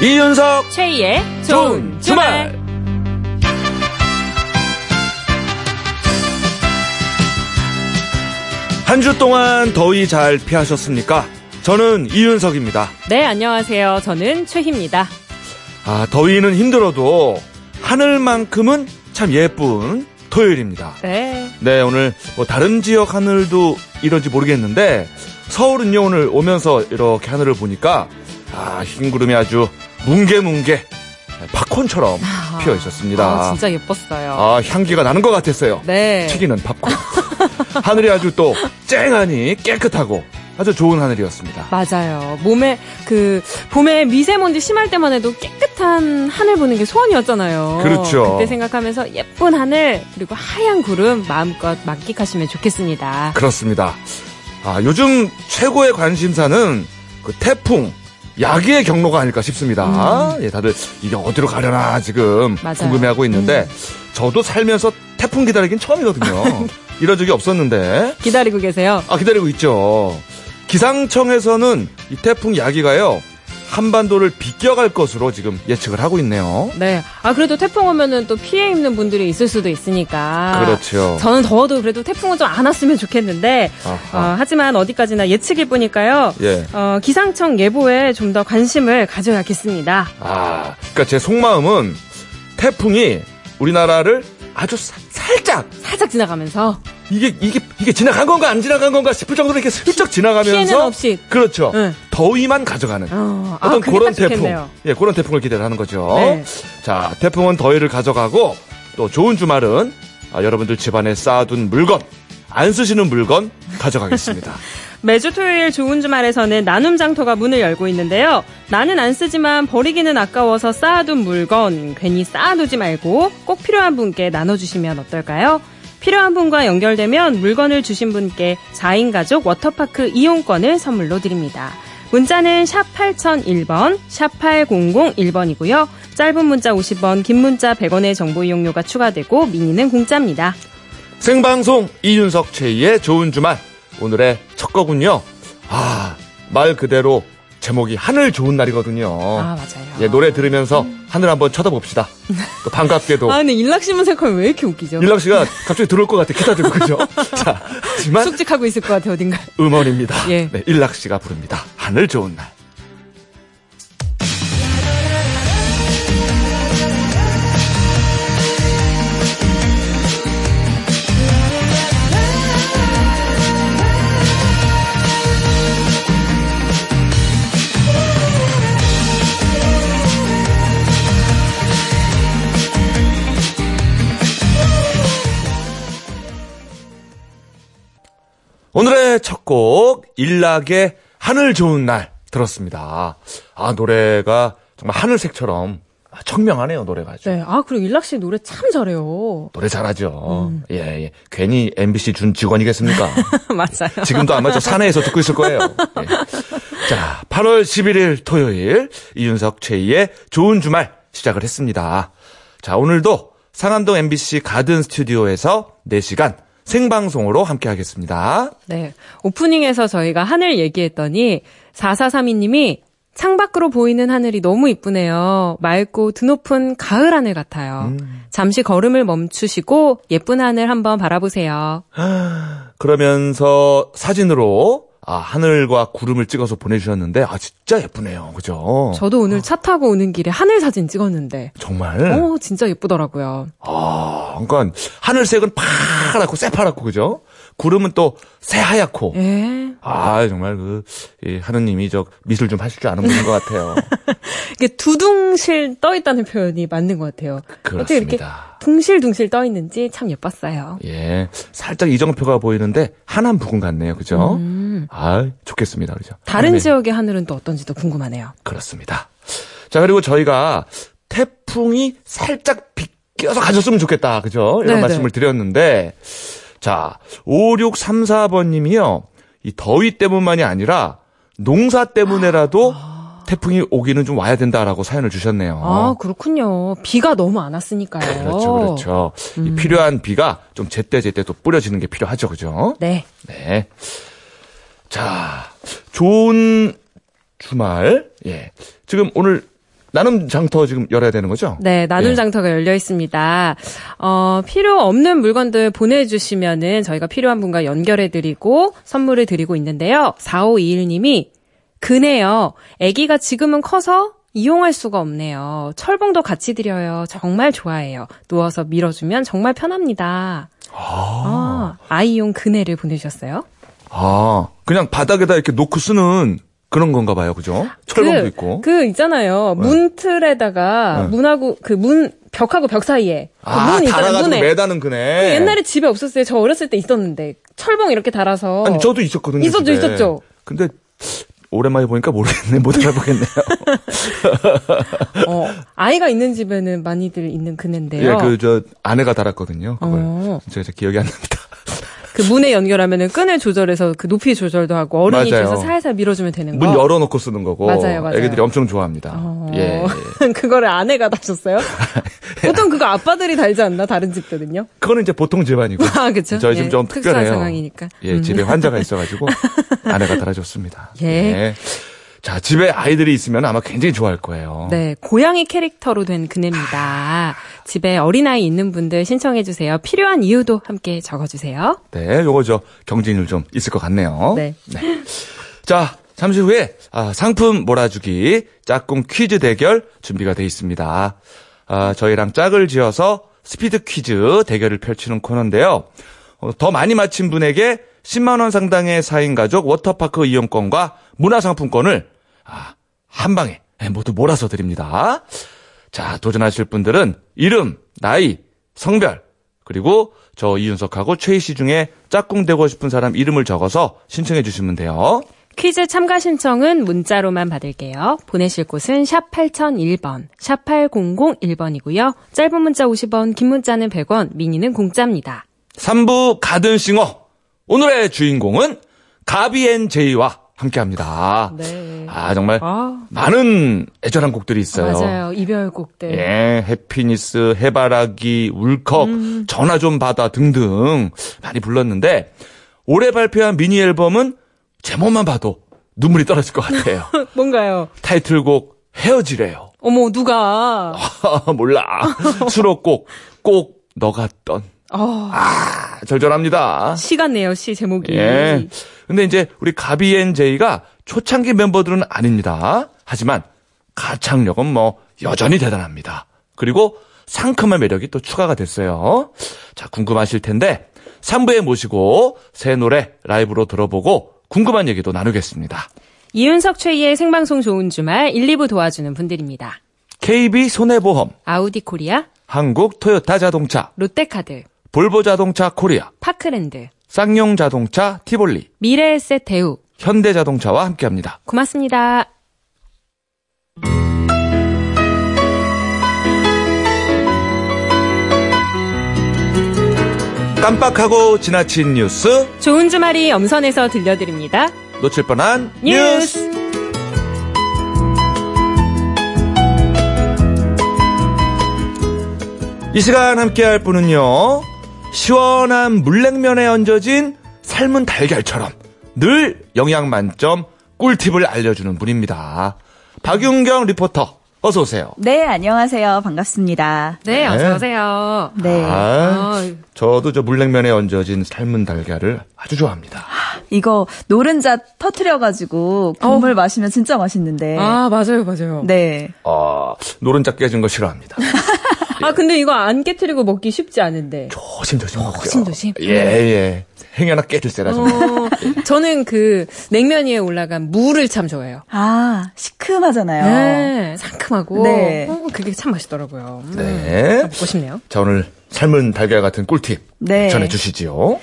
이윤석 최희의 좋은 주말. 한 주 동안 더위 잘 피하셨습니까? 저는 이윤석입니다. 네, 안녕하세요. 저는 최희입니다. 아, 더위는 힘들어도 하늘만큼은 참 예쁜 토요일입니다. 네. 네, 오늘 뭐 다른 지역 하늘도 이런지 모르겠는데 서울은요 오늘 오면서 이렇게 하늘을 보니까 아, 흰 구름이 아주 뭉게뭉게 팝콘처럼 피어 있었습니다. 아, 진짜 예뻤어요. 아, 향기가 나는 것 같았어요. 네. 튀기는 팝콘. 하늘이 아주 또 쨍하니 깨끗하고 아주 좋은 하늘이었습니다. 맞아요. 몸에 그 봄에 미세먼지 심할 때만 해도 깨끗한 하늘 보는 게 소원이었잖아요. 그렇죠. 그때 생각하면서 예쁜 하늘 그리고 하얀 구름 마음껏 만끽하시면 좋겠습니다. 그렇습니다. 아, 요즘 최고의 관심사는 그 태풍, 야기의 경로가 아닐까 싶습니다. 예, 다들 이게 어디로 가려나 지금 음. 맞아요. 음. 궁금해하고 있는데 저도 살면서 태풍 기다리긴 처음이거든요. 이런 적이 없었는데 기다리고 계세요. 아 기다리고 있죠. 기상청에서는 이 태풍 야기가요 한반도를 비껴갈 것으로 지금 예측을 하고 있네요. 네. 아 그래도 태풍 오면은 또 피해 입는 분들이 있을 수도 있으니까. 그렇죠. 저는 더워도 그래도 태풍은 좀 안 왔으면 좋겠는데. 어, 하지만 어디까지나 예측일 뿐이니까요. 예. 어, 기상청 예보에 좀 더 관심을 가져야겠습니다. 아, 그러니까 제 속마음은 태풍이 우리나라를 아주 사- 살짝 살짝 지나가면서 이게 이게 이게 지나간 건가 안 지나간 건가 싶을 정도로 이렇게 슬쩍 지나가면서 피해는 없이. 그렇죠. 응. 더위만 가져가는 어, 아, 어떤 그게 그런 딱 태풍. 예, 그런 태풍을 기대를 하는 거죠. 네. 자, 태풍은 더위를 가져가고 또 좋은 주말은 아, 여러분들 집안에 쌓아둔 물건 안 쓰시는 물건 가져가겠습니다. 매주 토요일 좋은 주말에서는 나눔 장터가 문을 열고 있는데요. 나는 안 쓰지만 버리기는 아까워서 쌓아둔 물건 괜히 쌓아두지 말고 꼭 필요한 분께 나눠주시면 어떨까요? 필요한 분과 연결되면 물건을 주신 분께 4인 가족 워터파크 이용권을 선물로 드립니다. 문자는 샵 8001번, 샵 8001번이고요. 짧은 문자 50원, 긴 문자 100원의 정보 이용료가 추가되고 미니는 공짜입니다. 생방송 이윤석 최희의 좋은 주말 오늘의 첫 거군요. 아, 말 그대로 제목이 하늘 좋은 날이거든요. 아, 맞아요. 예, 노래 들으면서 하늘 한번 쳐다봅시다. 또 반갑게도 아, 근데 일락씨만 생각하면 왜 이렇게 웃기죠? 일락 씨가 갑자기 들어올 것 같아 기타 들고 그죠? 자, 하지만 숙직하고 있을 것 같아, 어딘가. 음원입니다. 예. 네, 일락 씨가 부릅니다. 하늘 좋은 날. 오늘의 첫 곡 일락의 하늘 좋은 날 들었습니다. 아 노래가 정말 하늘색처럼 아, 청명하네요 노래가 아주. 네. 아, 그리고 일락 씨 노래 참 잘해요. 노래 잘하죠. 음. 예, 예. 괜히 MBC 준 직원이겠습니까? 맞아요. 지금도 아마 저 사내에서 듣고 있을 거예요. 예. 자, 8월 11일 토요일 이윤석 최희의 좋은 주말 시작을 했습니다. 자, 오늘도 상암동 MBC 가든 스튜디오에서 4시간 생방송으로 함께 하겠습니다. 네. 오프닝에서 저희가 하늘 얘기했더니 4432님이 창밖으로 보이는 하늘이 너무 이쁘네요. 맑고 드높은 가을 하늘 같아요. 잠시 걸음을 멈추시고 예쁜 하늘 한번 바라보세요. 그러면서 사진으로 아, 하늘과 구름을 찍어서 보내주셨는데 아 진짜 예쁘네요, 그죠? 저도 오늘 차 타고 오는 길에 하늘 사진 찍었는데, 정말. 오, 진짜 예쁘더라고요. 아, 그러니까 하늘색은 파랗고 새파랗고 그죠? 구름은 또 새하얗고. 예. 아 정말 그 이, 하느님이 저 미술 좀 하실 줄 아는 분인 것 같아요. 이게 두둥실 떠 있다는 표현이 맞는 것 같아요. 어떻게 이렇게 그렇습니다. 둥실둥실 떠 있는지 참 예뻤어요. 예, 살짝 이정표가 보이는데 하남 부근 같네요, 그죠? 음. 아 좋겠습니다, 그죠? 다른 하늘이- 지역의 하늘은 또 어떤지도 궁금하네요. 그렇습니다. 자, 그리고 저희가 태풍이 살짝 비껴서 가셨으면 좋겠다. 그죠? 이런 네네. 말씀을 드렸는데, 자, 5634번 님이요. 이 더위 때문만이 아니라 농사 때문에라도 태풍이 오기는 좀 와야 된다라고 사연을 주셨네요. 아, 그렇군요. 비가 너무 안 왔으니까요. 그렇죠, 그렇죠. 이 필요한 비가 좀 제때제때 또 뿌려지는 게 필요하죠, 그죠? 네. 네. 자, 좋은 주말. 예. 지금 오늘 나눔 장터 지금 열어야 되는 거죠? 네, 나눔 예. 장터가 열려 있습니다. 어, 필요 없는 물건들 보내주시면은 저희가 필요한 분과 연결해드리고 선물을 드리고 있는데요. 4521님이 그네요. 아기가 지금은 커서 이용할 수가 없네요. 철봉도 같이 드려요. 정말 좋아해요. 누워서 밀어주면 정말 편합니다. 아, 아이용 그네를 보내주셨어요. 아, 그냥 바닥에다 이렇게 놓고 쓰는 그런 건가 봐요. 그죠? 철봉도 그, 있고. 그 있잖아요. 문틀에다가 네. 문하고 그 문 벽하고 벽 사이에 그 아. 달아가지고 문에. 매다는 그네. 옛날에 집에 없었어요. 저 어렸을 때 있었는데 철봉 이렇게 달아서 아니, 저도 있었거든요. 있었죠, 집에. 있었죠. 근데, 오랜만에 보니까 모르겠네. 못 알아보겠네요. 어, 아이가 있는 집에는 많이들 있는 그네인데요. 예, 그, 저, 아내가 달았거든요. 그걸. 어. 제가 잘 기억이 안 납니다. 그 문에 연결하면은 끈을 조절해서 그 높이 조절도 하고 어른이 맞아요. 돼서 살살 밀어주면 되는 거. 문 열어놓고 쓰는 거고. 맞아요, 맞아요. 애기들이 엄청 좋아합니다. 어. 예, 예. 그거를 아내가 다셨어요? 보통 그거 아빠들이 달지 않나 다른 집들은요? 그거는 이제 보통 집안이고. 아, 그쵸? 저희 집 예, 좀 특별해요. 상황이니까. 예, 음. 집에 환자가 있어가지고 아내가 달아줬습니다. 예. 자, 집에 아이들이 있으면 아마 굉장히 좋아할 거예요. 네, 고양이 캐릭터로 된 그네입니다. 집에 어린아이 있는 분들 신청해 주세요. 필요한 이유도 함께 적어 주세요. 네, 요거 저 경쟁률 좀 있을 것 같네요. 네. 자, 잠시 후에 아, 상품 몰아주기 짝꿍 퀴즈 대결 준비가 돼 있습니다. 아, 저희랑 짝을 지어서 스피드 퀴즈 대결을 펼치는 코너인데요. 어, 더 많이 맞힌 분에게 10만 원 상당의 4인 가족 워터파크 이용권과 문화상품권을 아, 한 방에 모두 몰아서 드립니다. 자, 도전하실 분들은 이름, 나이, 성별, 그리고 저 이윤석하고 최희 씨 중에 짝꿍 되고 싶은 사람 이름을 적어서 신청해 주시면 돼요. 퀴즈 참가 신청은 문자로만 받을게요. 보내실 곳은 샵 8001번, 샵 8001번이고요. 짧은 문자 50원, 긴 문자는 100원, 미니는 공짜입니다. 3부 가든싱어. 오늘의 주인공은 가비앤 제이와 함께 합니다. 네. 아, 정말 아, 많은 애절한 곡들이 있어요. 맞아요. 이별곡들. 예, 해피니스, 해바라기, 울컥, 음. 전화 좀 받아 등등 많이 불렀는데 올해 발표한 미니 앨범은 제목만 봐도 눈물이 떨어질 것 같아요. 뭔가요? 타이틀곡 헤어지래요. 어머, 누가. 몰라. 수록곡 꼭 너가 던. 어, 아, 절절합니다. 시 같네요, 시 제목이. 예. 근데 이제 우리 가비앤 제이가 초창기 멤버들은 아닙니다. 하지만 가창력은 뭐 여전히 대단합니다. 그리고 상큼한 매력이 또 추가가 됐어요. 자, 궁금하실 텐데 3부에 모시고 새 노래 라이브로 들어보고 궁금한 얘기도 나누겠습니다. 이윤석 최희의 생방송 좋은 주말 1, 2부 도와주는 분들입니다. KB 손해보험, 아우디 코리아, 한국 토요타 자동차, 롯데카드, 볼보 자동차 코리아, 파크랜드, 쌍용 자동차 티볼리, 미래에셋 대우. 현대 자동차와 함께 합니다. 고맙습니다. 깜빡하고 지나친 뉴스 좋은 주말이 엄선해서 들려드립니다. 놓칠 뻔한 뉴스. 뉴스. 이 시간 함께할 분은요 시원한 물냉면에 얹어진 삶은 달걀처럼 늘 영양 만점 꿀팁을 알려주는 분입니다. 박윤경 리포터 어서 오세요. 네, 안녕하세요. 반갑습니다. 네, 어서 오세요. 네. 아, 저도 저 물냉면에 얹어진 삶은 달걀을 아주 좋아합니다. 이거 노른자 터트려 가지고 국물 마시면 진짜 맛있는데. 아, 맞아요, 맞아요. 네. 어, 노른자 깨진 거 싫어합니다. 아, 근데 이거 안 깨트리고 먹기 쉽지 않은데. 조심조심 먹고요. 조심조심. 예, 예. 행여나 깨질세라 좀. 어, 저는 그 냉면 위에 올라간 무를 참 좋아해요. 아, 시큼하잖아요. 네, 상큼하고. 네. 어, 그게 참 맛있더라고요. 음, 네. 먹고 싶네요. 자, 오늘 삶은 달걀 같은 꿀팁 네. 전해주시지요.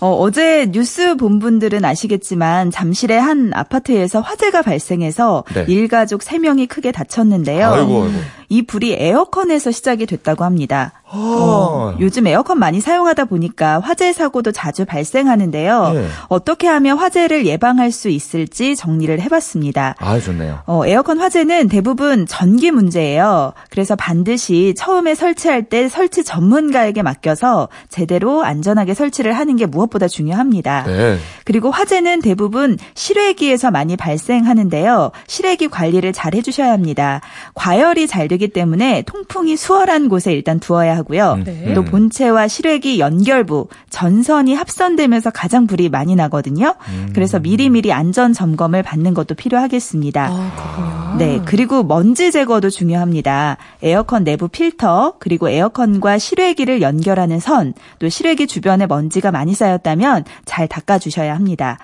어, 어제 뉴스 본 분들은 아시겠지만 잠실의 한 아파트에서 화재가 발생해서 네. 일가족 3명이 크게 다쳤는데요. 아이고, 아이고. 이 불이 에어컨에서 시작이 됐다고 합니다. 아. 어, 요즘 에어컨 많이 사용하다 보니까 화재 사고도 자주 발생하는데요. 네. 어떻게 하면 화재를 예방할 수 있을지 정리를 해봤습니다. 아, 좋네요. 어, 에어컨 화재는 대부분 전기 문제예요. 그래서 반드시 처음에 설치할 때 설치 전문가에게 맡겨서 제대로 안전하게 설치를 하는 게 무엇보다 중요합니다. 네. 그리고 화재는 대부분 실외기에서 많이 발생하는데요. 실외기 관리를 잘 해주셔야 합니다. 과열이 잘 되기 때문에 통풍이 수월한 곳에 일단 두어야 하고요. 네. 또 본체와 실외기 연결부, 전선이 합선되면서 가장 불이 많이 나거든요. 그래서 미리미리 안전 점검을 받는 것도 필요하겠습니다. 아. 네, 그리고 먼지 제거도 중요합니다. 에어컨 내부 필터, 그리고 에어컨과 실외기를 연결하는 선, 또 실외기 주변에 먼지가 많이 쌓였다면 잘 닦아 주셔야 합니다.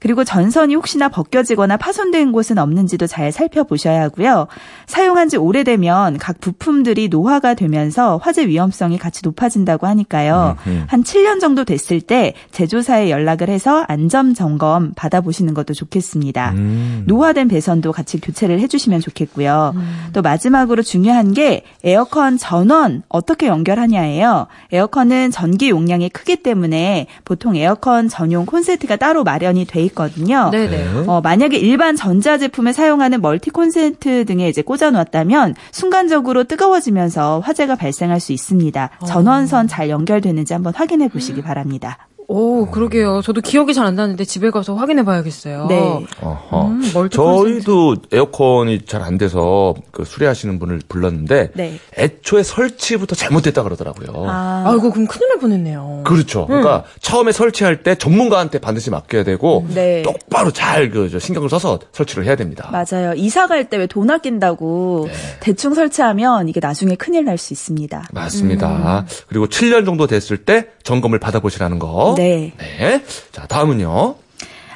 그리고 전선이 혹시나 벗겨지거나 파손된 곳은 없는지도 잘 살펴보셔야 하고요. 사용한 지 오래되면 각 부품들이 노화가 되면서 화재 위험성이 같이 높아진다고 하니까요. 음, 한 7년 정도 됐을 때 제조사에 연락을 해서 안전 점검 받아보시는 것도 좋겠습니다. 음. 노화된 배선도 같이 교체를 해주시면 좋겠고요. 또 마지막으로 중요한 게 에어컨 전원 어떻게 연결하냐예요. 에어컨은 전기 용량이 크기 때문에 보통 에어컨 전용 콘센트가 따로 마련이 돼 있거든요. 네네. 네. 어, 만약에 일반 전자 제품에 사용하는 멀티 콘센트 등에 이제 꽂아 놓았다면 순간적으로 뜨거워지면서 화재가 발생할 수 있습니다. 전원선 잘 연결되는지 한번 확인해 보시기 바랍니다. 오, 그러게요. 저도 기억이 잘 안 나는데 집에 가서 확인해 봐야겠어요. 네. 어허. 음, 저희도 에어컨이 잘 안 돼서 그 수리하시는 분을 불렀는데 네. 애초에 설치부터 잘못됐다 그러더라고요. 아, 아이고, 그럼 큰일 날 뻔했네요. 그렇죠. 그러니까 처음에 설치할 때 전문가한테 반드시 맡겨야 되고 네. 똑바로 잘 그 신경을 써서 설치를 해야 됩니다. 맞아요. 이사 갈 때 왜 돈 아낀다고 네. 대충 설치하면 이게 나중에 큰일 날 수 있습니다. 맞습니다. 그리고 7년 정도 됐을 때 점검을 받아보시라는 거. 네. 네. 자, 다음은요.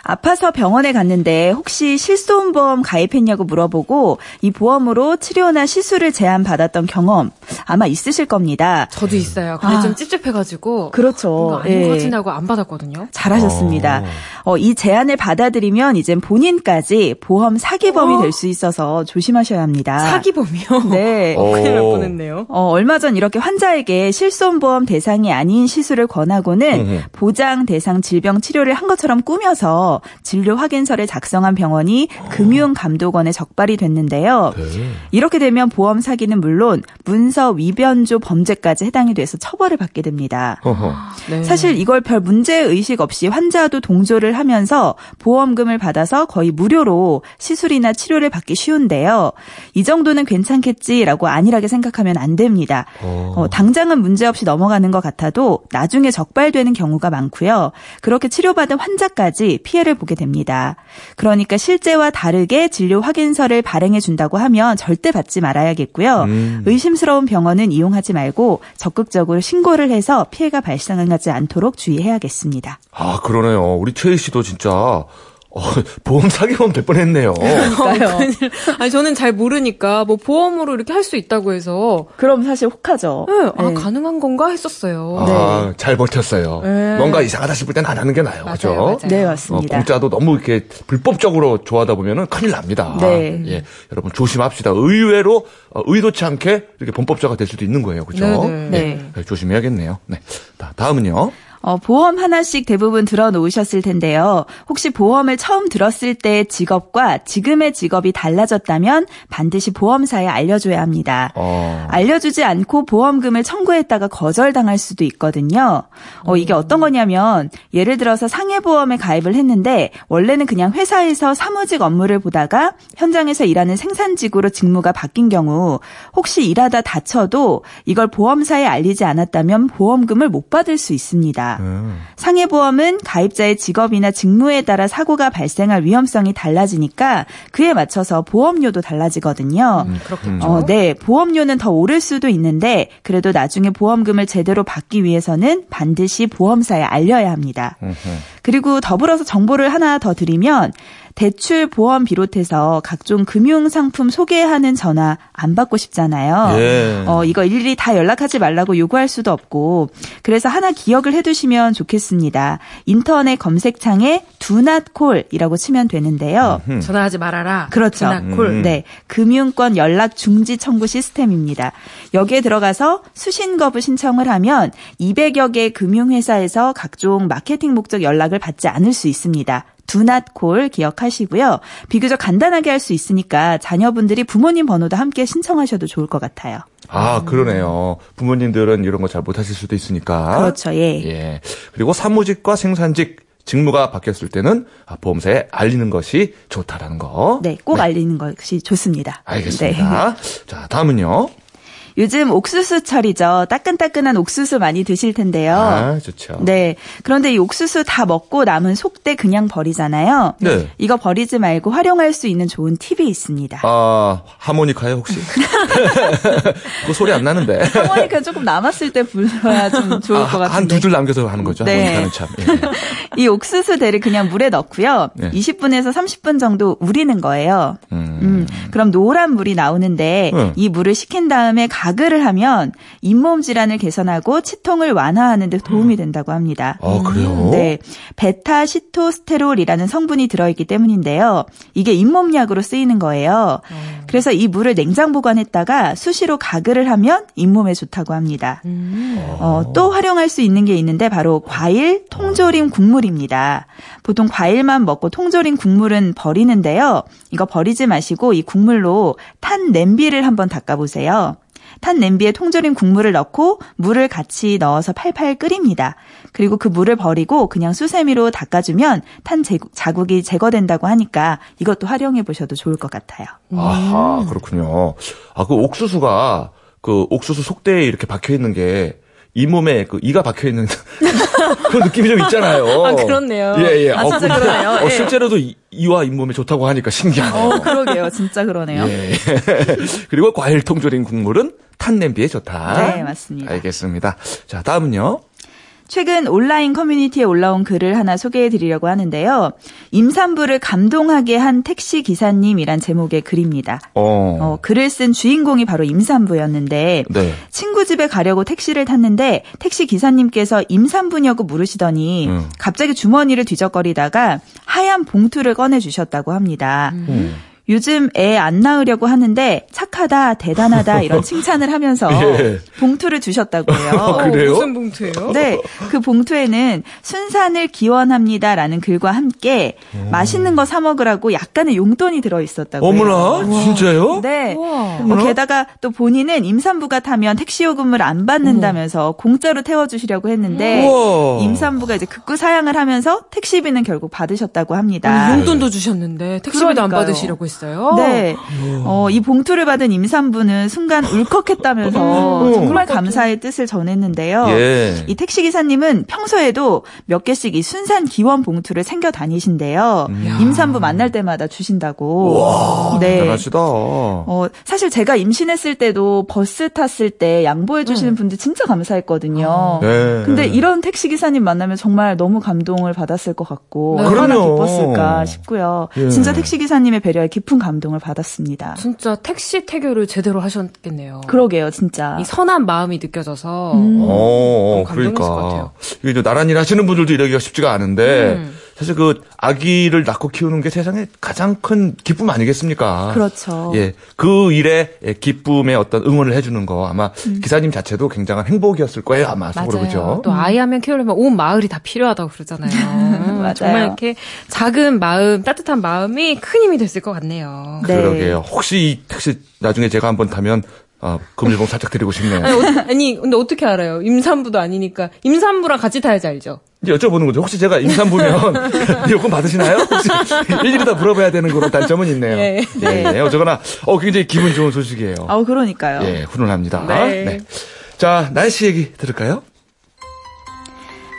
아파서 병원에 갔는데 혹시 실손보험 가입했냐고 물어보고 이 보험으로 치료나 시술을 제한받았던 경험 아마 있으실 겁니다. 저도 있어요. 근데 아. 좀 찝찝해가지고. 그렇죠. 뭔가 아닌 것 예. 같은데 하고 안 받았거든요. 잘하셨습니다. 어, 이 제안을 받아들이면 이젠 본인까지 보험 사기범이 어? 될수 있어서 조심하셔야 합니다. 사기범이요? 네. 어. 큰일 날 뻔했네요. 어, 얼마 전 이렇게 환자에게 실손보험 대상이 아닌 시술을 권하고는. 보장 대상 질병 치료를 한 것처럼 꾸며서 진료 확인서를 작성한 병원이 금융감독원에 적발이 됐는데요. 네. 이렇게 되면 보험 사기는 물론 문서 위변조 범죄까지 해당이 돼서 처벌을 받게 됩니다. 어허. 네. 사실 이걸 별 문제 의식 없이 환자도 동조를 하면서 보험금을 받아서 거의 무료로 시술이나 치료를 받기 쉬운데요. 이 정도는 괜찮겠지라고 안일하게 생각하면 안 됩니다. 어. 어, 당장은 문제 없이 넘어가는 것 같아도 나중에 적발되는 경우가 많고요. 그렇게 치료받은 환자까지 피해 를 보게 됩니다. 그러니까 실제와 다르게 진료 확인서를 발행해 준다고 하면 절대 받지 말아야겠고요. 음. 의심스러운 병원은 이용하지 말고 적극적으로 신고를 해서 피해가 발생하지 않도록 주의해야겠습니다. 아, 그러네요. 우리 최희 씨도 진짜 어, 보험 사기범 될 뻔했네요. 그러니까요. 아니, 저는 잘 모르니까 뭐 보험으로 이렇게 할 수 있다고 해서. 그럼 사실 혹하죠. 네, 아, 네. 가능한 건가 했었어요. 아, 잘 버텼어요. 네. 뭔가 이상하다 싶을 땐 안 하는 게 나아요. 맞아요, 그죠? 맞아요. 네, 어, 맞습니다. 공짜도 너무 이렇게 불법적으로 좋아하다 보면은 큰일 납니다. 네. 예, 여러분 조심합시다. 의외로 어, 의도치 않게 이렇게 범법자가 될 수도 있는 거예요. 그죠? 네네. 네. 네, 조심해야겠네요. 네. 다, 다음은요. 어, 보험 하나씩 대부분 들어놓으셨을 텐데요. 혹시 보험을 처음 들었을 때 직업과 지금의 직업이 달라졌다면 반드시 보험사에 알려줘야 합니다. 어, 알려주지 않고 보험금을 청구했다가 거절당할 수도 있거든요. 어, 이게 어떤 거냐면, 예를 들어서 상해보험에 가입을 했는데, 원래는 그냥 회사에서 사무직 업무를 보다가 현장에서 일하는 생산직으로 직무가 바뀐 경우, 혹시 일하다 다쳐도 이걸 보험사에 알리지 않았다면 보험금을 못 받을 수 있습니다. 음. 상해보험은 가입자의 직업이나 직무에 따라 사고가 발생할 위험성이 달라지니까 그에 맞춰서 보험료도 달라지거든요. 그렇겠죠. 어, 네. 보험료는 더 오를 수도 있는데 그래도 나중에 보험금을 제대로 받기 위해서는 반드시 보험사에 알려야 합니다. 음흠. 그리고 더불어서 정보를 하나 더 드리면 대출 보험 비롯해서 각종 금융 상품 소개하는 전화 안 받고 싶잖아요. 예. 어, 이거 일일이 다 연락하지 말라고 요구할 수도 없고 그래서 하나 기억을 해 두시면 좋겠습니다. 인터넷 검색창에 do not call이라고 치면 되는데요. 전화하지 말아라. 그렇죠. 콜. 음. 네. 금융권 연락 중지 청구 시스템입니다. 여기에 들어가서 수신 거부 신청을 하면 200여 개 금융회사에서 각종 마케팅 목적 연락을 받지 않을 수 있습니다. Do not call 기억하시고요. 비교적 간단하게 할 수 있으니까 자녀분들이 부모님 번호도 함께 신청하셔도 좋을 것 같아요. 아, 그러네요. 부모님들은 이런 거 잘 못하실 수도 있으니까. 그렇죠. 예. 예. 그리고 사무직과 생산직 직무가 바뀌었을 때는 아, 보험사에 알리는 것이 좋다라는 거. 네, 꼭 알리는 것이 좋습니다. 네. 알겠습니다. 자, 다음은요. 요즘 옥수수철이죠. 따끈따끈한 옥수수 많이 드실 텐데요. 아, 좋죠. 네. 그런데 이 옥수수 다 먹고 남은 속대 그냥 버리잖아요. 네. 이거 버리지 말고 활용할 수 있는 좋은 팁이 있습니다. 아, 하모니카요, 혹시? 그 소리 안 나는데. 하모니카 조금 남았을 때 불러야 좀 좋을 것 아, 한 같은데. 두줄 남겨서 하는 거죠. 네. 하모니카는 참. 예. 이 옥수수 대를 그냥 물에 넣고요. 네. 20분에서 30분 정도 우리는 거예요. 음. 음, 그럼 노란 물이 나오는데 네. 이 물을 식힌 다음에 가글을 하면 잇몸 질환을 개선하고 치통을 완화하는 데 도움이 된다고 합니다. 아, 그래요? 네. 베타 시토스테롤이라는 성분이 들어 있기 때문인데요. 이게 잇몸약으로 쓰이는 거예요. 그래서 이 물을 냉장 보관했다가 수시로 가글을 하면 잇몸에 좋다고 합니다. 어, 또 활용할 수 있는 게 있는데 바로 과일 통조림 국물입니다. 보통 과일만 먹고 통조림 국물은 버리는데요. 이거 버리지 마시고 이 국물로 탄 냄비를 한번 닦아보세요. 탄 냄비에 통조림 국물을 넣고 물을 같이 넣어서 팔팔 끓입니다. 그리고 그 물을 버리고 그냥 수세미로 닦아주면 탄 제- 자국이 제거된다고 하니까 이것도 활용해 보셔도 좋을 것 같아요. 아하, 그렇군요. 아, 그 옥수수가 그 옥수수 속대에 이렇게 박혀 있는 게 잇몸에 그 이가 박혀 있는 그런 느낌이 좀 있잖아요. 아, 그렇네요. 예, 예. 아, 진짜 근데, 그러네요. 어, 예. 실제로도 이, 이와 잇몸에 좋다고 하니까 신기하네요. 어, 그러게요. 진짜 그러네요. 예. 그리고 과일 통조림 국물은 탄 냄비에 좋다. 네, 맞습니다. 알겠습니다. 자, 다음은요. 최근 온라인 커뮤니티에 올라온 글을 하나 소개해 드리려고 하는데요. 임산부를 감동하게 한 택시 기사님이란 제목의 글입니다. 어. 어, 글을 쓴 주인공이 바로 임산부였는데 네. 친구 집에 가려고 택시를 탔는데 택시 기사님께서 임산부냐고 물으시더니 음. 갑자기 주머니를 뒤적거리다가 하얀 봉투를 꺼내 주셨다고 합니다. 음. 요즘 애 안 낳으려고 하는데 착하다, 대단하다 이런 칭찬을 하면서 예. 봉투를 주셨다고 해요. 어, 그래요? 무슨 봉투예요? 네, 그 봉투에는 순산을 기원합니다라는 글과 함께 맛있는 거 사 먹으라고 약간의 용돈이 들어 있었다고 해요. 어머나, 진짜요? 네. 뭐 게다가 또 본인은 임산부가 타면 택시 요금을 안 받는다면서 공짜로 태워주시려고 했는데 우와. 임산부가 이제 극구 사양을 하면서 택시비는 결국 받으셨다고 합니다. 아니, 용돈도 주셨는데 택시비도 안 그러니까요. 받으시려고 했어요. 네. 어, 이 봉투를 받은 임산부는 순간 울컥했다면서 정말 감사의 뜻을 전했는데요. 예. 이 택시 기사님은 평소에도 몇 개씩 이 순산 기원 봉투를 챙겨 다니신데요. 임산부 만날 때마다 주신다고. 네. 대단하시다. 어, 사실 제가 임신했을 때도 버스 탔을 때 양보해 주시는 분들 진짜 감사했거든요. 네. 근데 이런 택시 기사님 만나면 정말 너무 감동을 받았을 것 같고 네. 얼마나 그럼요. 기뻤을까 싶고요. 예. 진짜 택시 기사님의 배려에 깊은 감동을 받았습니다. 진짜 택시 태교를 제대로 하셨겠네요. 그러게요, 진짜. 이 선한 마음이 느껴져서 음. 어, 감동했을 것 그러니까. 같아요. 이게 이제 나란 일 하시는 분들도 이러기가 쉽지가 않은데, 음. 사실 그 아기를 낳고 키우는 게 세상에 가장 큰 기쁨 아니겠습니까? 그렇죠. 예. 그 일에 기쁨의 어떤 응원을 해주는 거 아마 기사님 자체도 굉장한 행복이었을 거예요, 아마 속으로. 그죠? 또 아이 하면 키우려면 온 마을이 다 필요하다고 그러잖아요. 음, 맞아요. 정말 이렇게 작은 마음, 따뜻한 마음이 큰 힘이 됐을 것 같네요. 네. 그러게요. 혹시 이 택시 나중에 제가 한번 타면 아, 금일봉 살짝 드리고 싶네요. 아니, 어, 아니, 근데 어떻게 알아요? 임산부도 아니니까. 임산부랑 같이 타야지 알죠? 이제 여쭤보는 거죠. 혹시 제가 임산부면 요금 받으시나요? 혹시 일일이 다 물어봐야 되는 그런 단점은 있네요. 예. 예. 어쩌거나 어 굉장히 기분 좋은 소식이에요. 아우, 그러니까요. 예, 훈훈합니다. 네. 자, 날씨 얘기 들을까요?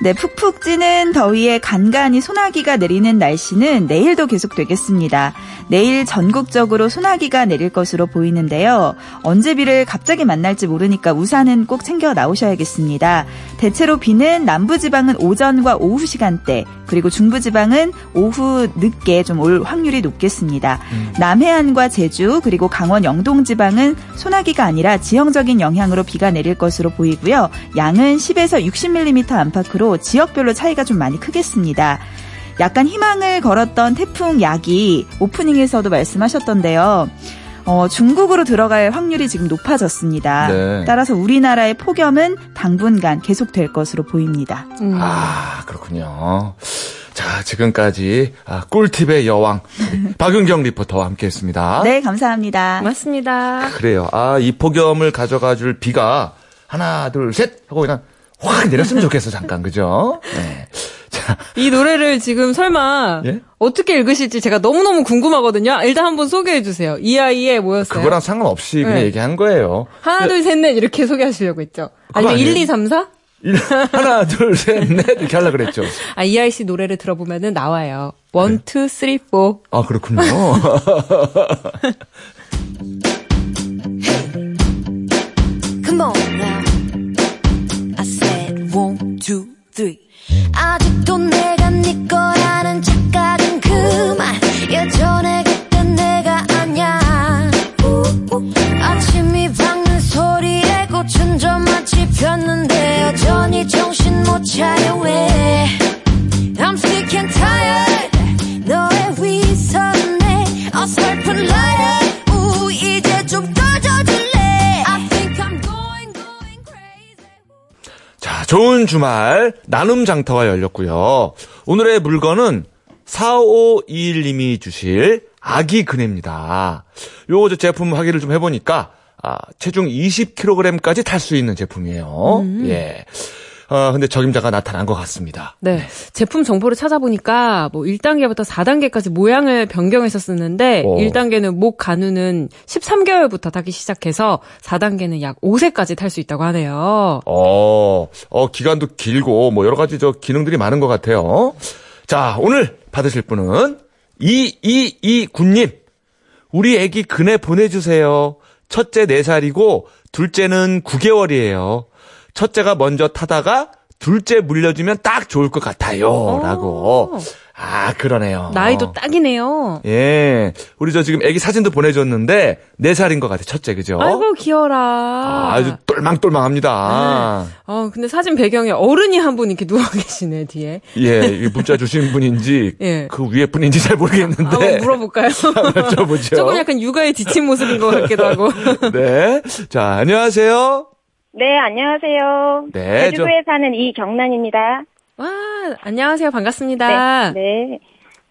네, 푹푹 찌는 더위에 간간히 소나기가 내리는 날씨는 내일도 계속되겠습니다. 내일 전국적으로 소나기가 내릴 것으로 보이는데요. 언제 비를 갑자기 만날지 모르니까 우산은 꼭 챙겨 나오셔야겠습니다. 대체로 비는 남부지방은 오전과 오후 시간대, 그리고 중부지방은 오후 늦게 좀 올 확률이 높겠습니다. 남해안과 제주, 그리고 강원 영동지방은 소나기가 아니라 지형적인 영향으로 비가 내릴 것으로 보이고요. 양은 10에서 60mm 안팎으로 지역별로 차이가 좀 많이 크겠습니다. 약간 희망을 걸었던 태풍 야기 오프닝에서도 말씀하셨던데요. 어, 중국으로 들어갈 확률이 지금 높아졌습니다. 네. 따라서 우리나라의 폭염은 당분간 계속될 것으로 보입니다. 음. 아, 그렇군요. 자, 지금까지 아, 꿀팁의 여왕 박윤경 리포터와 함께했습니다. 네, 감사합니다. 고맙습니다. 그래요. 아, 이 폭염을 가져가 줄 비가 하나, 둘, 셋 하고 그냥 확 내렸으면 좋겠어, 잠깐. 그죠? 네. 자, 이 노래를 지금 설마 예? 어떻게 읽으실지 제가 너무너무 궁금하거든요. 일단 한번 소개해 주세요. 이 아이의 뭐였어요? 그거랑 상관없이 그냥 네. 얘기한 거예요. 하나, 둘, 셋, 넷 이렇게 소개하시려고 했죠. 아니면 1, 아니에요? 2, 3, 4? 일- 하나, 둘, 셋, 넷 이렇게 하려고 그랬죠. 아, 이아이 씨 노래를 들어보면은 나와요. 1, 2, 3, 4. 아, 그렇군요. Come on one, two, three. 아직도 내가 네 거라는 착각은 그만. 예전에 그땐 내가 아냐. 아침이 밝는 소리에 꽃은 저마치 폈는데 여전히 정신 못 차려 왜. I'm sick and tired. 너의 위선에 어설픈 liar. 좋은 주말 나눔 장터가 열렸고요. 오늘의 물건은 4521님이 주실 아기 그네입니다. 요거 저 제품 확인을 좀 해보니까 아, 체중 20kg까지 탈 수 있는 제품이에요. 예. 아, 근데 적임자가 나타난 것 같습니다. 네. 제품 정보를 찾아보니까 뭐 1단계부터 4단계까지 모양을 변경했었었는데 오. 1단계는 목 가누는 13개월부터 타기 시작해서 4단계는 약 5세까지 탈 수 있다고 하네요. 어, 어, 기간도 길고, 뭐, 여러 가지 저 기능들이 많은 것 같아요. 자, 오늘 받으실 분은 2229님. 우리 애기 그네 보내주세요. 첫째 4살이고, 둘째는 9개월이에요. 첫째가 먼저 타다가, 둘째 물려주면 딱 좋을 것 같아요. 라고. 아, 그러네요. 나이도 딱이네요. 예. 우리 저 지금 애기 사진도 보내줬는데, 4살인 것 같아, 첫째, 그죠? 아이고 귀여라. 아, 아주 똘망똘망합니다. 어, 근데 사진 배경에 어른이 한 분 이렇게 누워 계시네 뒤에. 예, 이 문자 주신 분인지 예. 그 위에 분인지 잘 모르겠는데 한번 물어볼까요? 여쭤보죠. 조금 약간 육아에 지친 모습인 것 같기도 하고. 네, 자 안녕하세요. 네, 안녕하세요. 네, 제주도에 사는 이경란입니다. 와, 안녕하세요. 반갑습니다. 네.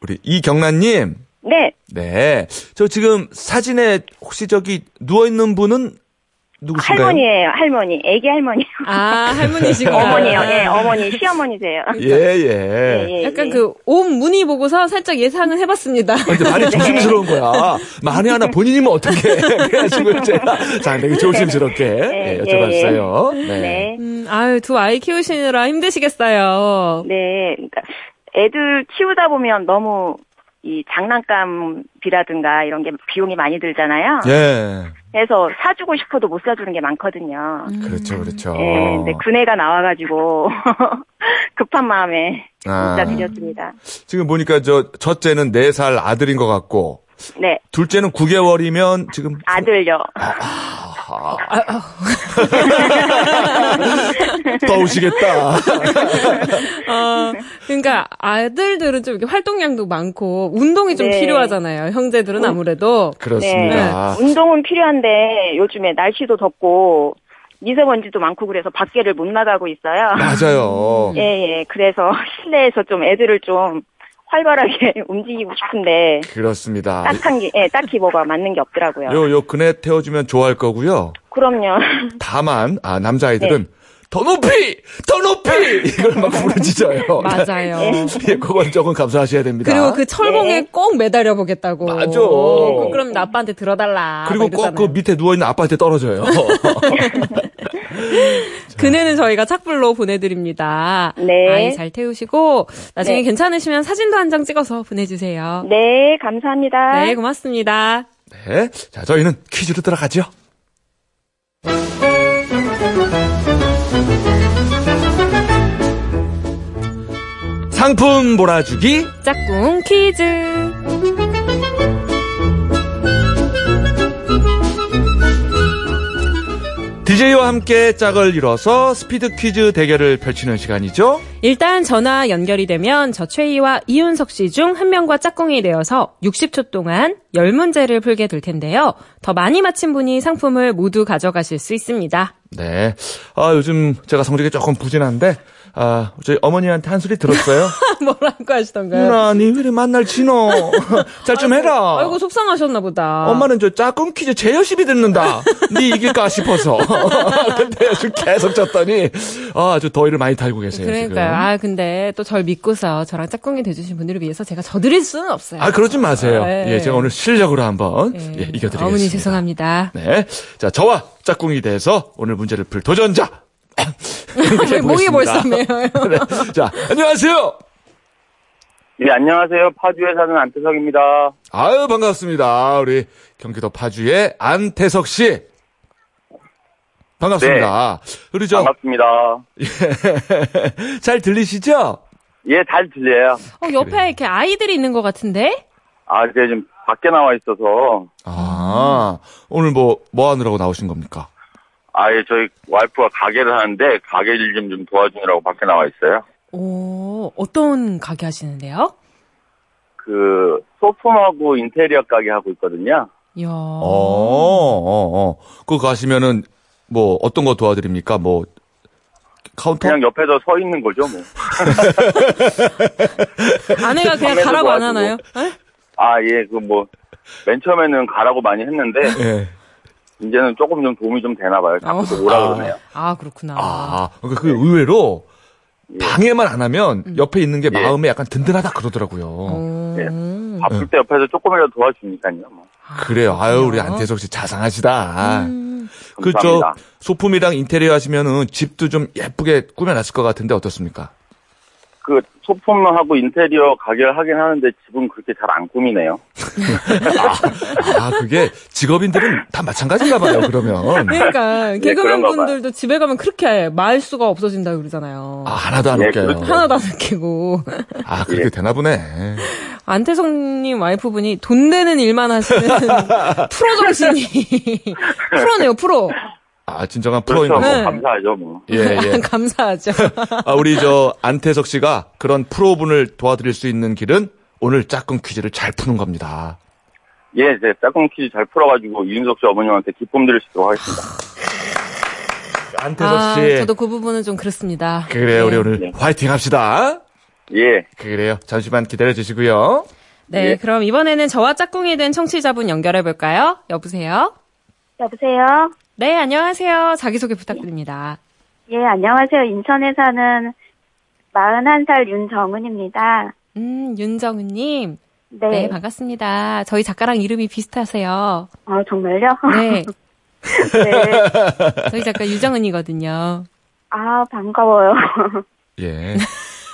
우리 이경란님. 네. 네, 저 지금 사진에 혹시 저기 누워 있는 분은 누구신가요? 할머니예요, 할머니. 애기 할머니. 아, 할머니시구나. 어머니요. 예, 어머니, 시어머니세요. 예, 예. 예, 예, 약간 예. 그옷 무늬 보고서 살짝 예상은 해봤습니다. 아, 근데 많이 조심스러운 거야. 만에 하나 본인이면 어떻게 그래가지고 제가 자 되게 조심스럽게 예, 예, 여쭤봤어요. 예. 네. 네. 음, 아유, 두 아이 키우시느라 힘드시겠어요. 네. 그러니까 애들 키우다 보면 너무 이 장난감비라든가 이런 게 비용이 많이 들잖아요. 예, 그래서 사주고 싶어도 못 사주는 게 많거든요. 그렇죠, 그렇죠. 예, 근데 그네가 나와가지고 급한 마음에 아. 문자 드렸습니다. 지금 보니까 저 첫째는 4살 아들인 것 같고 네, 둘째는 9개월이면 지금 아들요. 떠오시겠다. 어, 그러니까 아들들은 좀 이렇게 활동량도 많고 운동이 좀 네. 필요하잖아요. 형제들은 아무래도. 그렇습니다. 네, 운동은 필요한데 요즘에 날씨도 덥고 미세먼지도 많고 그래서 밖에를 못 나가고 있어요. 맞아요. 예, 예. 그래서 실내에서 좀 애들을 좀 활발하게 움직이고 싶은데 그렇습니다. 딱한 게, 예, 딱히 뭐가 맞는 게 없더라고요. 요, 요 그네 태워주면 좋아할 거고요. 그럼요. 다만, 아, 남자아이들은 네. 더 높이! 더 높이! 이걸 막 부르짖어요. 맞아요. 예, 그건 조금 감수하셔야 됩니다. 그리고 그 철봉에 네. 꼭 매달려 보겠다고. 맞아. 그- 그럼 나 아빠한테 들어달라. 그리고 막꼭 그. 밑에 누워있는 아빠한테 떨어져요. 그 그네는 저희가 착불로 보내드립니다. 네. 아이 잘 태우시고 나중에 네. 괜찮으시면 사진도 한 장 찍어서 보내주세요. 네, 감사합니다. 네, 고맙습니다. 네. 자, 저희는 퀴즈로 들어가죠. 상품 몰아주기. 짝꿍 퀴즈. DJ와 함께 짝을 이뤄서 스피드 퀴즈 대결을 펼치는 시간이죠. 일단 전화 연결이 되면 저 최희와 이윤석 씨 중 한 명과 짝꿍이 되어서 60초 동안 10문제를 풀게 될 텐데요. 더 많이 맞힌 분이 상품을 모두 가져가실 수 있습니다. 네. 아, 요즘 제가 성적이 조금 부진한데, 아, 저희 어머니한테 한 소리 들었어요. 뭐라고 하시던가요? 누나, 니왜 이리 만날 지노? 잘 좀 해라. 아이고 속상하셨나 보다. 엄마는 저 짝꿍 퀴즈 제 열심히 듣는다. 니 이길까 싶어서. 근데 계속 졌더니, 아, 아주 더위를 많이 달고 계세요. 그러니까요. 지금. 아 근데 또 절 믿고서 저랑 짝꿍이 돼주신 분들을 위해서 제가 져드릴 수는 없어요. 아, 그러지 마세요. 네. 예, 제가 오늘 실력으로 한번 네. 예, 이겨드리겠습니다. 어머니 죄송합니다. 네. 자, 저와 짝꿍이 돼서 오늘 문제를 풀 도전자. 왜 목이 벌써 메요? 네. 자, 안녕하세요. 네, 안녕하세요. 파주에 사는 안태석입니다. 아유, 반갑습니다. 우리 경기도 파주의 안태석 씨. 반갑습니다. 우리 저, 네. 반갑습니다. 잘 들리시죠? 예, 잘 들려요. 어, 옆에 이렇게 아이들이 있는 것 같은데? 아, 이제 좀 밖에 나와 있어서, 아, 오늘 뭐, 뭐 하느라고 나오신 겁니까? 아, 예, 저희 와이프가 가게를 하는데, 가게 일 좀 좀 도와주느라고 밖에 나와 있어요. 오, 어떤 가게 하시는데요? 그, 소품하고 인테리어 가게 하고 있거든요. 이야. 어, 어, 어. 그거 가시면은, 뭐, 어떤 거 도와드립니까? 뭐, 카운터? 그냥 옆에서 서 있는 거죠, 뭐. 아내가 그냥 가라고 안 도와주고. 하나요? 에? 아, 예, 그 뭐, 맨 처음에는 가라고 많이 했는데, 예. 이제는 조금 좀 도움이 좀 되나 봐요. 자꾸 어. 또 오라 그러네요. 아, 그렇구나. 아, 그러니까 그 의외로, 예. 방해만 안 하면 옆에 있는 게 예. 마음에 약간 든든하다 그러더라고요. 오. 예. 바쁠 때 옆에서 조금이라도 도와주니까요, 뭐. 그래요. 아유, 우리. 안태석 씨 자상하시다. 음. 그, 저, 감사합니다. 소품이랑 인테리어 하시면은 집도 좀 예쁘게 꾸며놨을 것 같은데 어떻습니까? 그, 소품하고 인테리어 가게를 하긴 하는데, 집은 그렇게 잘 안 꾸미네요. 아, 그게 직업인들은 다 마찬가지인가 봐요, 그러면. 그러니까 네, 개그맨 봐요. 분들도 집에 가면 그렇게 말 수가 없어진다 그러잖아요. 아, 하나도 안 네, 웃겨요. 그렇죠. 하나도 안 느끼고 아, 그렇게 예. 되나 보네. 안태성님 와이프분이 돈 되는 일만 하시는 프로 정신이 프로네요 프로. 아, 진정한 프로인 그렇죠. 거죠. 뭐 네. 감사하죠, 뭐. 예, 예. 감사하죠. 아, 우리 저 안태석 씨가 그런 프로분을 도와드릴 수 있는 길은 오늘 짝꿍 퀴즈를 잘 푸는 겁니다. 예, 제 짝꿍 퀴즈 잘 풀어가지고 이윤석 씨 어머님한테 기쁨 드릴 수 있도록 하겠습니다. 안태석 아, 씨. 저도 그 부분은 좀 그렇습니다. 그래요, 우리 네. 오늘 네. 화이팅 합시다. 예, 그래요. 잠시만 기다려 주시고요. 네, 예. 그럼 이번에는 저와 짝꿍이 된 청취자분 연결해 볼까요? 여보세요. 여보세요? 네, 안녕하세요. 자기소개 부탁드립니다. 예, 안녕하세요. 인천에 사는 41살 윤정은입니다. 음, 윤정은님. 네. 네, 반갑습니다. 저희 작가랑 이름이 비슷하세요. 어, 정말요? 네, 네. 저희 작가 유정은이거든요. 아, 반가워요. 예.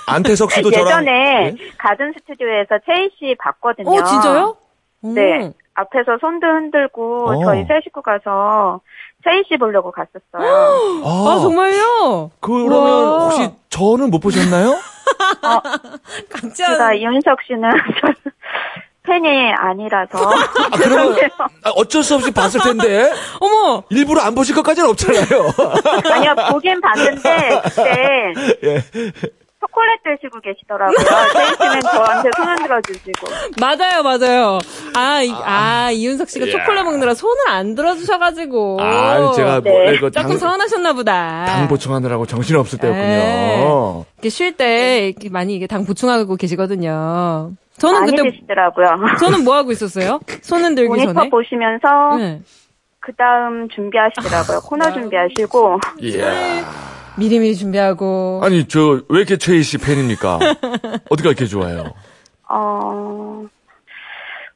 안태석 씨도 저랑 예전에 예? 가든 스튜디오에서 채희 씨 봤거든요. 어, 진짜요? 오. 네. 앞에서 손도 흔들고 어. 저희 세 식구 가서 채희 씨 보려고 갔었어요. 아, 정말요? 그러면 우와. 혹시 저는 못 보셨나요? 각자. 제가 이윤석 씨는 팬이 아니라서. 아, 그러면 아, 어쩔 수 없이 봤을 텐데 어머! 일부러 안 보실 것까지는 없잖아요. 아니요, 보긴 봤는데, 그때 예. 초콜릿 드시고 계시더라고요. 채희 씨는 저한테 손 흔들어 주시고. 맞아요, 맞아요. 아, 이, 아, 이윤석 씨가 야. 초콜릿 먹느라 손을 안 들어 주셔 가지고. 아, 제가 네. 원래 그 당, 조금 서운하셨나 보다. 당 보충하느라고 정신이 없을 네. 때였군요. 이렇게 쉴 때 이렇게 많이 이게 당 보충하고 계시거든요. 저는 많이 그때 드시더라고요. 저는 뭐 하고 있었어요? 손은 들기 모니터 전에. 보시면서 네. 그 다음 준비하시더라고요. 코너 준비하시고. 이야. 미리미리 준비하고. 아니 저 왜 이렇게 최희 씨 팬입니까? 어디가 이렇게 좋아요? 어,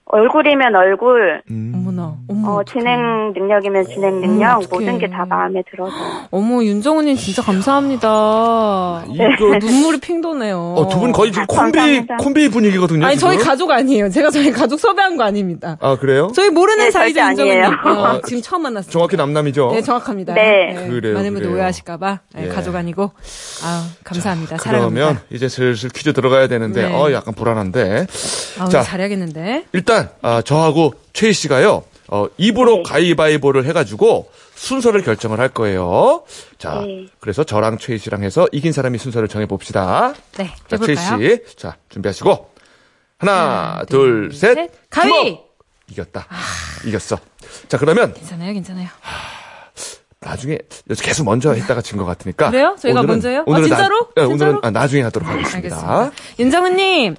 얼굴이면 얼굴, 음. 어머나, 어머. 어, 어떡해. 진행 능력이면 진행 능력, 음, 어떡해. 모든 게 다 마음에 들어서. 어머, 윤정우님 진짜 감사합니다. 이거 눈물이 핑 도네요. 어, 두 분 거의 지금 콤비 감사합니다. 콤비 분위기거든요. 아니, 저희. 가족 아니에요. 제가 저희 가족 섭외한 거 아닙니다. 아 그래요? 저희 모르는 네, 사이죠, 윤정우님. 어, 아, 지금 처음 만났어요. 정확히 남남이죠. 네, 정확합니다. 네. 그래요, 많은 분들. 오해하실까봐 네, 예. 가족 아니고 아 감사합니다. 그러면 사랑합니다. 이제 슬슬 퀴즈 들어가야 되는데 네. 어 약간 불안한데 아, 자. 잘해야겠는데. 일단 아, 저하고 최희 씨가요 어, 입으로 네. 가위바위보를 해가지고 순서를 결정을 할 거예요. 자, 네. 그래서 저랑 최희 씨랑 해서 이긴 사람이 순서를 정해 봅시다. 네, 자, 최희 해볼까요? 씨, 자 준비하시고 하나, 하나, 둘, 둘, 셋, 셋. 가위! 주먹! 이겼다. 이겼어. 자, 그러면 괜찮아요, 괜찮아요. 나중에 계속 먼저 했다가 진 것 같으니까. 그래요? 저희가 오늘은- 먼저 해요? 아, 오늘은 진짜로? 나, 네, 진짜로? 오늘은 아, 나중에 하도록 하겠습니다. 알겠습니다. 윤정우님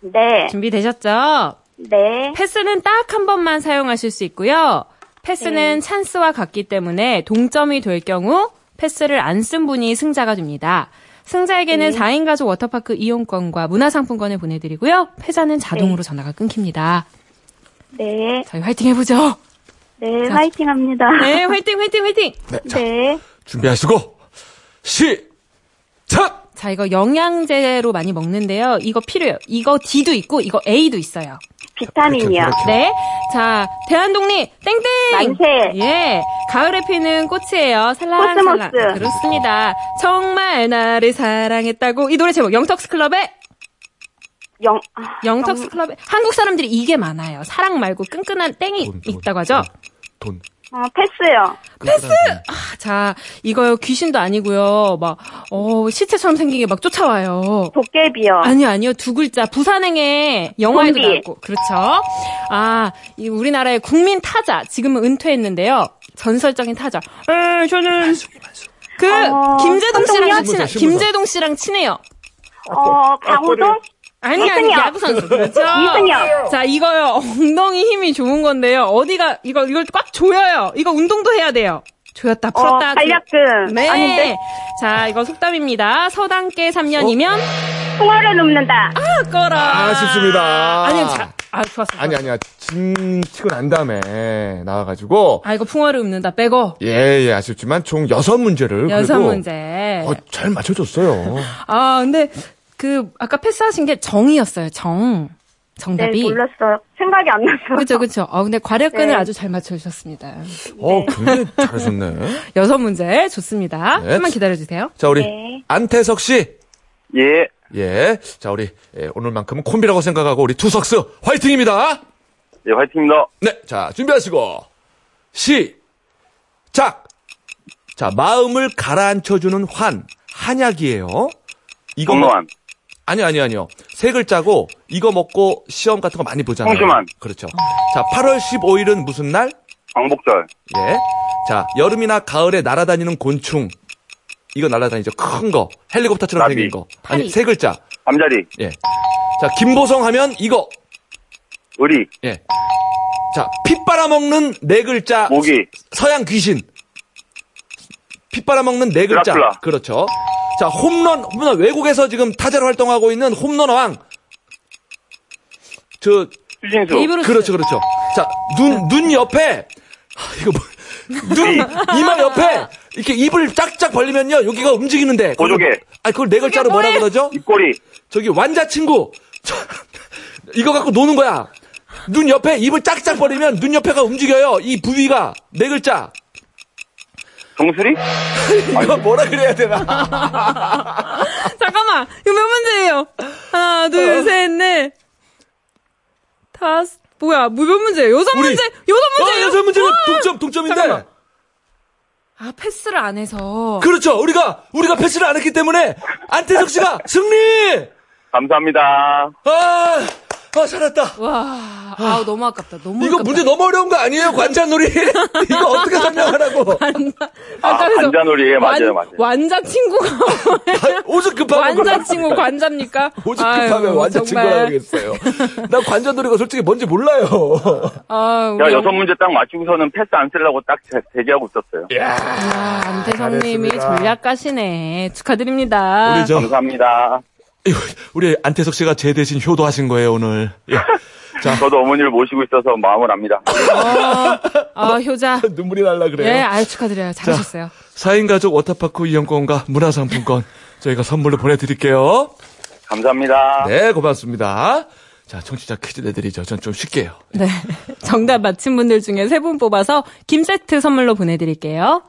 네, 준비되셨죠? 네, 패스는 딱 한 번만 사용하실 수 있고요. 패스는 찬스와 같기 때문에 동점이 될 경우 패스를 안 쓴 분이 승자가 됩니다. 승자에게는 4인 가족 워터파크 이용권과 문화상품권을 보내드리고요. 패자는 자동으로 전화가 끊깁니다. 네, 저희 화이팅 해보죠. 네, 자. 화이팅 합니다. 네, 화이팅, 화이팅, 화이팅! 네, 자, 네, 준비하시고 시작. 자, 이거 영양제로 많이 먹는데요. 이거 필요해요. 이거 D도 있고, 이거 A도 있어요. 비타민이요. 그렇죠. 네. 자, 대한독립, 땡땡! 만세. 예. 가을에 피는 꽃이에요. 살랑살랑. 코스모스. 그렇습니다. 정말 나를 사랑했다고. 이 노래 제목, 영턱스 클럽의, 영, 아, 영턱스 클럽의, 한국 사람들이 이게 많아요. 사랑 말고 끈끈한 땡이 돈, 돈, 있다고 하죠. 돈. 어, 패스요. 패스. 아, 자, 이거요. 귀신도 아니고요. 막, 어, 시체처럼 생긴 게 막 쫓아와요. 도깨비요. 아니요, 아니요. 두 글자. 부산행의 영화에도 좀비. 나왔고. 그렇죠. 아, 이 우리나라의 국민 타자. 지금은 은퇴했는데요. 전설적인 타자. 에, 저는 그 어, 김재동 씨랑? 친해. 신문사. 김재동 씨랑 친해요. 어, 강호동? 아니 아니. 야구 선수. 그렇죠. 이승엽. 자, 이거요. 엉덩이 힘이 좋은 건데요. 어디가 이거 이걸 꽉 조여요. 이거 운동도 해야 돼요. 조였다 어, 풀었다. 간략근. 네. 아닌데? 자, 이거 속담입니다. 서당계 3년이면 풍어를 눕는다. 꺼라. 아 쉽습니다. 아니요, 자, 아, 좋았어. 아니 아니야. 진 치고 난 다음에 나와가지고 아, 이거 풍어를 읊는다 빼고. 예 예 아쉽지만 총 여섯 문제를 여섯 문제. 어, 잘 맞춰줬어요. 아, 근데 그 아까 패스하신 게 정이었어요. 정. 네, 정답이. 몰랐어요. 생각이 안 났어요. 그렇죠, 그렇죠. 아, 근데 과략근을 네. 아주 잘 맞춰주셨습니다. 어 굉장히 잘하셨네. 여섯 문제 좋습니다. 네. 좀만 기다려주세요. 자 우리 네. 안태석 씨. 예, 예. 자 우리 예, 오늘만큼은 콤비라고 생각하고 우리 투석스 화이팅입니다. 예, 화이팅입니다. 네. 자 준비하시고 시작. 자 마음을 가라앉혀주는 환 한약이에요. 이거 뭐- 건너한. 아니요, 아니요, 아니요. 세 글자고, 이거 먹고 시험 같은 거 많이 보잖아요. 홍수만. 그렇죠. 자, 8월 15일은 무슨 날? 광복절. 예. 자, 여름이나 가을에 날아다니는 곤충. 이거 날아다니죠. 큰 거. 헬리콥터처럼 나비. 생긴 거. 아니, 파리. 세 글자. 잠자리. 예. 자, 김보성 하면 이거. 의리. 예. 자, 피 빨아먹는 네 글자. 모기. 서양 귀신. 피 빨아먹는 네 글자. 드라큘라. 그렇죠. 자, 홈런, 홈런, 외국에서 지금 타자로 활동하고 있는 홈런 왕. 저, 수신수. 입으로 그렇죠, 그렇죠. 자, 눈, 눈 옆에, 하, 이거 뭐, 눈, 이마 옆에, 이렇게 입을 짝짝 벌리면요, 여기가 움직이는데. 보조개. 아니, 그걸 네 글자로 뭐라 뭐예요? 그러죠? 입꼬리. 저기, 완자친구. 저, 이거 갖고 노는 거야. 눈 옆에 입을 짝짝 벌리면 눈 옆에가 움직여요. 이 부위가. 네 글자. 정수리? 이거 뭐라 그래야 되나. 잠깐만, 이거 몇 문제예요? 하나, 어. 둘, 셋, 넷, 다섯, 뭐야, 뭐몇 문제예요? 여섯 우리- 문제, 여섯 어, 문제예요? 여섯 문제는 우와! 동점, 동점인데. 잠깐만. 아, 패스를 안 해서. 그렇죠. 우리가, 우리가 패스를 안 했기 때문에, 안태석 씨가 승리! 감사합니다. 아, 아, 잘했다. 와, 아우, 너무 아깝다. 너무 이거 아깝다. 문제 너무 어려운 거 아니에요? 관자놀이? 이거 어떻게 설명하라고? 아, 관자놀이. 예, 맞아요, 맞아요. 완자 친구가 아, 오죽 급하면 완자 친구 관자입니까? 오죽 아유, 급하면 완자 정말. 친구라고 하겠어요. 난 관자놀이가 솔직히 뭔지 몰라요. 아, 제가 여섯 문제 딱 맞추고서는 패스 안 쓰려고 딱 대- 대기하고 있었어요. 아, 안태성님이. 전략가시네. 축하드립니다. 우리 저, 감사합니다. 우리 안태석 씨가 제 대신 효도하신 거예요, 오늘. 예. 저도 어머니를 모시고 있어서 마음을 압니다. 아, 효자. 눈물이 날라 그래요. 예, 아유, 축하드려요. 잘하셨어요. 4인 가족 워터파크 이용권과 문화상품권 저희가 선물로 보내드릴게요. 감사합니다. 네, 고맙습니다. 자, 청취자 퀴즈 내드리죠. 전 좀 쉽게 요. 네. 정답 맞힌 분들 중에 세 분 뽑아서 김 세트 선물로 보내드릴게요.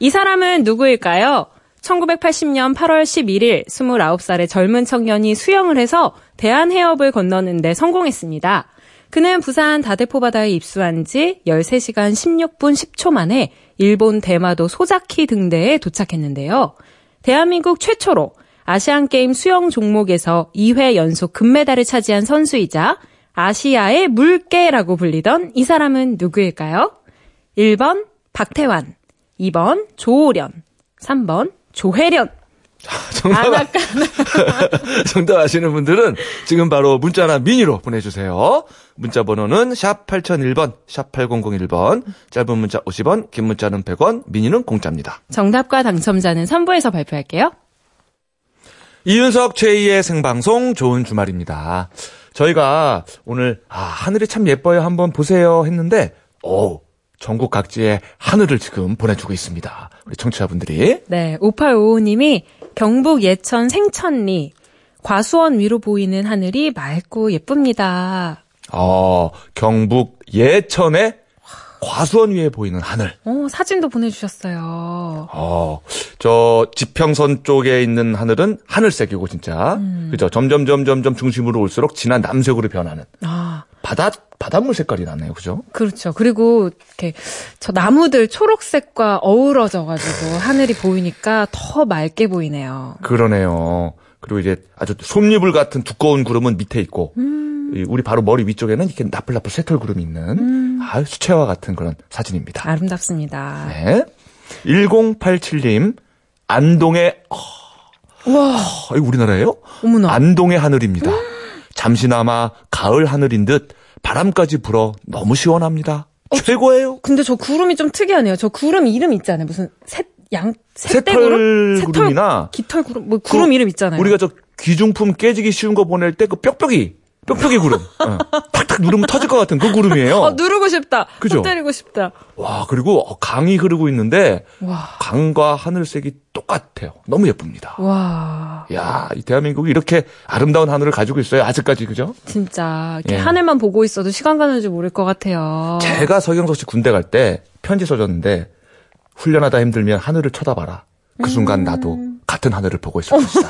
이 사람은 누구일까요? 1980년 8월 11일 29살의 젊은 청년이 수영을 해서 대한 해협을 건너는데 성공했습니다. 그는 부산 다대포 바다에 입수한 지 13시간 16분 10초 만에 일본 대마도 소자키 등대에 도착했는데요. 대한민국 최초로 아시안 게임 수영 종목에서 2회 연속 금메달을 차지한 선수이자 아시아의 물개라고 불리던 이 사람은 누구일까요? 1번 박태환, 2번 조오련, 3번 조혜련. 정답, 정답 아시는 분들은 지금 바로 문자나 미니로 보내주세요. 문자 번호는 샵 8001번, 샵 8001번, 짧은 문자 50원, 긴 문자는 100원, 미니는 공짜입니다. 정답과 당첨자는 3부에서 발표할게요. 이윤석 최희의 생방송 좋은 주말입니다. 저희가 오늘 아 하늘이 참 예뻐요 한번 보세요 했는데 오 전국 각지의 하늘을 지금 보내주고 있습니다. 우리 청취자분들이 네, 5855님이 경북 예천 생천리 과수원 위로 보이는 하늘이 맑고 예쁩니다. 어 경북 예천의 과수원 위에 보이는 하늘. 오, 사진도 보내주셨어요. 어, 저 지평선 쪽에 있는 하늘은 하늘색이고 진짜 그죠. 점점 점점 점 중심으로 올수록 진한 남색으로 변하는 아, 바다 바닷물 색깔이 나네요, 그죠? 그렇죠. 그리고 이렇게 저 나무들 초록색과 어우러져 가지고 하늘이 보이니까 더 맑게 보이네요. 그러네요. 그리고 이제 아주 솜잎을 같은 두꺼운 구름은 밑에 있고 이 우리 바로 머리 위쪽에는 이렇게 나풀나풀 새털 구름이 있는 아주 수채화 같은 그런 사진입니다. 아름답습니다. 네. 1087님 안동의 어, 와, 어, 이거 우리나라예요? 어머나. 안동의 하늘입니다. 잠시나마 가을 하늘인 듯 바람까지 불어 너무 시원합니다. 최고예요. 근데 저 구름이 좀 특이하네요. 저 구름 이름 있잖아요. 무슨 새, 양, 새털? 구름이나 깃털 구름? 뭐 구름 그 이름 있잖아요. 우리가 저 귀중품 깨지기 쉬운 거 보낼 때그 뾱뾱이 뾱뾱이 구름 어. 탁탁 누르면 터질 것 같은 그 구름이에요. 어, 누르고 싶다. 그죠? 손 때리고 싶다. 와 그리고 어, 강이 흐르고 있는데 와. 강과 하늘색이 똑같아요. 너무 예쁩니다. 와, 야, 이 대한민국이 이렇게 아름다운 하늘을 가지고 있어요. 아직까지 그죠? 진짜 이렇게 예. 하늘만 보고 있어도 시간 가는 줄 모를 것 같아요. 제가 서경석 씨 군대 갈 때 편지 써줬는데 훈련하다 힘들면 하늘을 쳐다봐라. 그 순간 나도 같은 하늘을 보고 있을 것이다.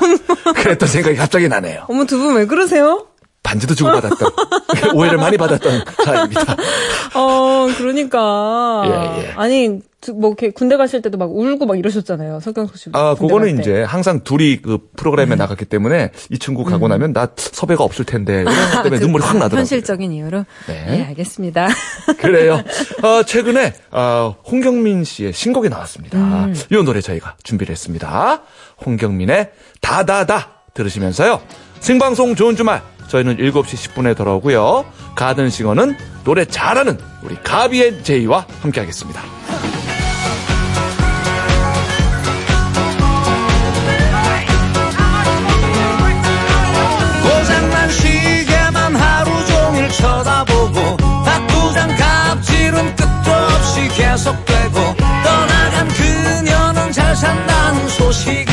그랬던 생각이 갑자기 나네요. 어머 두 분 왜 그러세요? 반지도 주고받았던 오해를 많이 받았던 사람입니다. 어, 그러니까. 예, 예. 아니, 두- 뭐, 이렇게 군대 가실 때도 막 울고 막 이러셨잖아요. 석경석 씨. 아, 그거는. 이제 항상 둘이 그 프로그램에 나갔기 때문에 이 친구 가고 나면 나 섭외가 없을 텐데 이런 것 때문에 그 눈물이 확 나더라고요. 현실적인 이유로. 네. 네, 알겠습니다. 그래요. 어, 최근에 어, 홍경민 씨의 신곡이 나왔습니다. 음. 이 노래 저희가 준비를 했습니다. 홍경민의 다다다 들으시면서요. 생방송 좋은 주말 저희는 7시 10분에 돌아오고요. 가든싱어는 노래 잘하는 우리 가비앤 제이와 함께하겠습니다. 계속되고 떠나간 그녀는 잘 산다는 소식